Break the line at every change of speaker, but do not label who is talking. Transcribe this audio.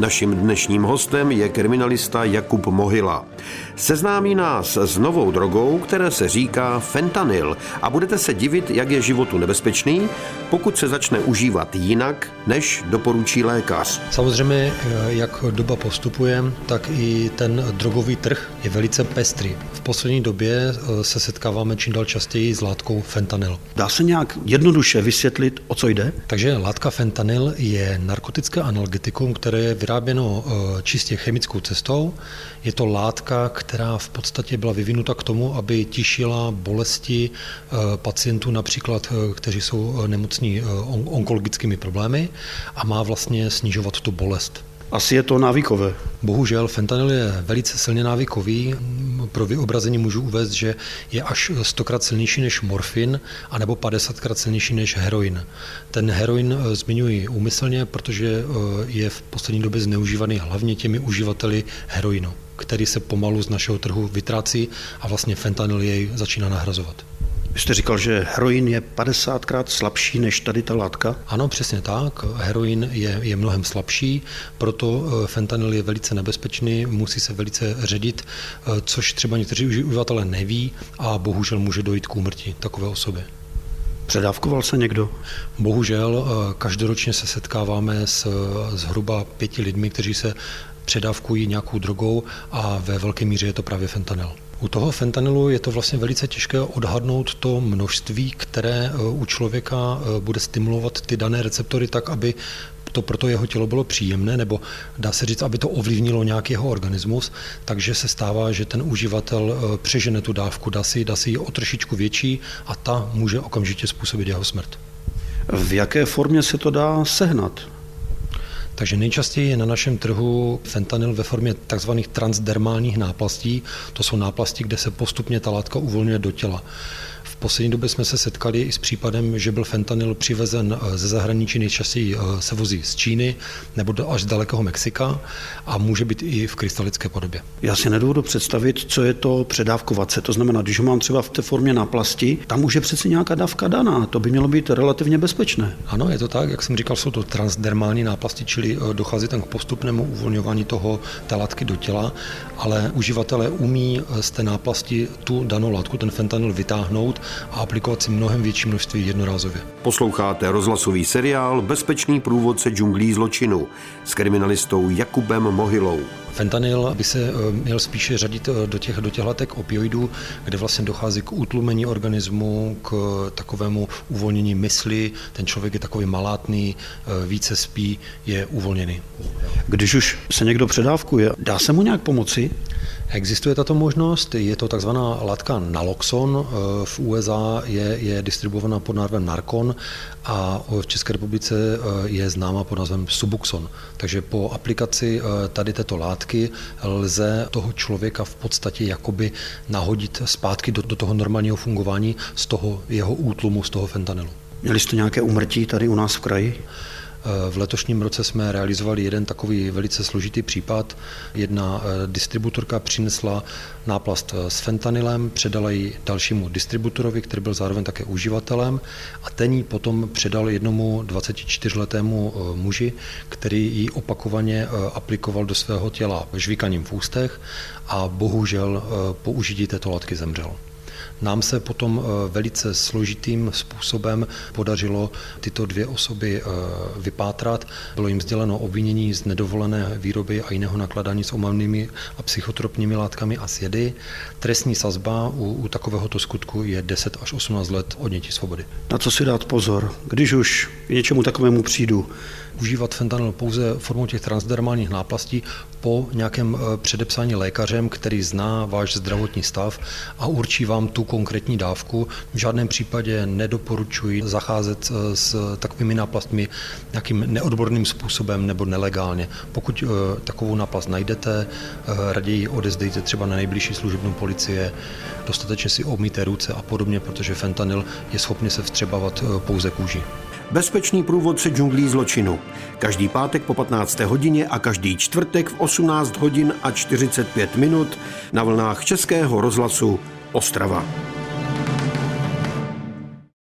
Naším dnešním hostem je kriminalista Jakub Mohila. Seznámí nás s novou drogou, které se říká fentanyl a budete se divit, jak je životu nebezpečný, pokud se začne užívat jinak, než doporučí lékař.
Samozřejmě, jak doba postupuje, tak i ten drogový trh je velice pestrý. V poslední době eh, se setkáváme čím dál častěji s látkou fentanyl.
Dá se nějak jednoduše vysvětlit, o co jde?
Takže látka fentanyl je narkotické analgetikum, které je vyráběno eh, čistě chemickou cestou. Je to látka, která v podstatě byla vyvinuta k tomu, aby tišila bolesti eh, pacientů, například, kteří jsou nemocní onkologickými problémy a má vlastně snižovat tu bolest.
Asi je to návykové.
Bohužel fentanyl je velice silně návykový. Pro vyobrazení můžu uvést, že je až stokrát silnější než morfin, anebo 50krát silnější než heroin. Ten heroin eh, zmiňuji úmyslně, protože eh, je v poslední době zneužívaný hlavně těmi uživateli heroinu, který se pomalu z našeho trhu vytrácí a vlastně fentanyl jej začíná nahrazovat.
Vy jste říkal, že heroin je 50krát slabší než tady ta látka?
Ano, přesně tak. Heroin je, je mnohem slabší, proto eh, fentanyl je velice nebezpečný, musí se velice ředit, eh, což třeba někteří uživatelé neví a bohužel může dojít k úmrtí takové osoby.
Předávkoval se někdo?
Bohužel eh, každoročně se setkáváme s zhruba pěti lidmi, kteří se předávkují nějakou drogou a ve velké míře je to právě fentanyl. U toho fentanylu je to vlastně velice těžké odhadnout to množství, které e, u člověka e, bude stimulovat ty dané receptory tak, aby to pro to jeho tělo bylo příjemné, nebo dá se říct, aby to ovlivnilo nějaký jeho organismus, takže se stává, že ten uživatel e, přežene tu dávku, dá si, dá si ji o trošičku větší a ta může okamžitě způsobit jeho smrt.
V jaké formě se to dá sehnat?
Takže nejčastěji je na našem trhu fentanyl ve formě tzv. transdermálních náplastí. To jsou náplasti, kde se postupně ta látka uvolňuje do těla poslední době jsme se setkali i s případem, že byl fentanyl přivezen eh, ze zahraničí, nejčastěji eh, se vozí z Číny nebo až z dalekého Mexika a může být i v krystalické podobě.
Já si nedovedu představit, co je to předávkovace. To znamená, když ho mám třeba v té formě náplasti, tam může přece nějaká dávka daná. To by mělo být relativně bezpečné.
Ano, je to tak, jak jsem říkal, jsou to transdermální náplasti, čili eh, dochází tam k postupnému uvolňování toho té látky do těla, ale uživatelé umí z té náplasti tu danou látku, ten fentanyl vytáhnout a aplikovat si mnohem větší množství jednorázově.
Posloucháte rozhlasový seriál Bezpečný průvodce džunglí zločinu s kriminalistou Jakubem Mohilou.
Fentanyl by se eh, měl spíše řadit eh, do těch, do těch látek opioidů, kde vlastně dochází k utlumení organismu, k takovému uvolnění mysli. Ten člověk je takový malátný, eh, více spí, je uvolněný.
Když už se někdo předávkuje, dá se mu nějak pomoci?
Existuje tato možnost, je to takzvaná látka naloxon, v USA je, je distribuovaná pod názvem Narcon a v České republice je známa pod názvem Subuxon. Takže po aplikaci tady této látky lze toho člověka v podstatě jakoby nahodit zpátky do, do toho normálního fungování z toho jeho útlumu, z toho fentanylu.
Měli jste nějaké umrtí tady u nás v kraji?
V letošním roce jsme realizovali jeden takový velice složitý případ. Jedna eh, distributorka přinesla náplast eh, s fentanylem, předala ji dalšímu distributorovi, který byl zároveň také uživatelem a ten ji potom předal jednomu 24-letému eh, muži, který ji opakovaně aplikoval do svého těla žvíkaním v ústech a bohužel po užití této látky zemřel. Nám se potom eh, velice složitým způsobem podařilo tyto dvě osoby eh, vypátrat. Bylo jim sděleno obvinění z nedovolené výroby a jiného nakladání s omamnými a psychotropními látkami a sjedy. Trestní sazba u, u takovéhoto skutku je 10 až 18 let odnětí svobody.
Na co si dát pozor, když už k něčemu takovému přijdu?
Užívat fentanyl pouze formou těch transdermálních náplastí po nějakém eh, předepsání lékařem, který zná váš zdravotní stav a určí vám tu konkrétní dávku. V žádném případě nedoporučuji zacházet eh, s takovými náplastmi nějakým neodborným způsobem nebo nelegálně. Pokud eh, takovou náplast najdete, raději odezdejte třeba na nejbližší služebnou policie, dostatečně si obmíte ruce a podobně, protože fentanyl je schopný se vstřebávat pouze kůži.
Bezpečný průvodce džunglí zločinu. Každý pátek po 15. hodině a každý čtvrtek v 18 hodin a 45 minut na vlnách Českého rozhlasu Ostrava.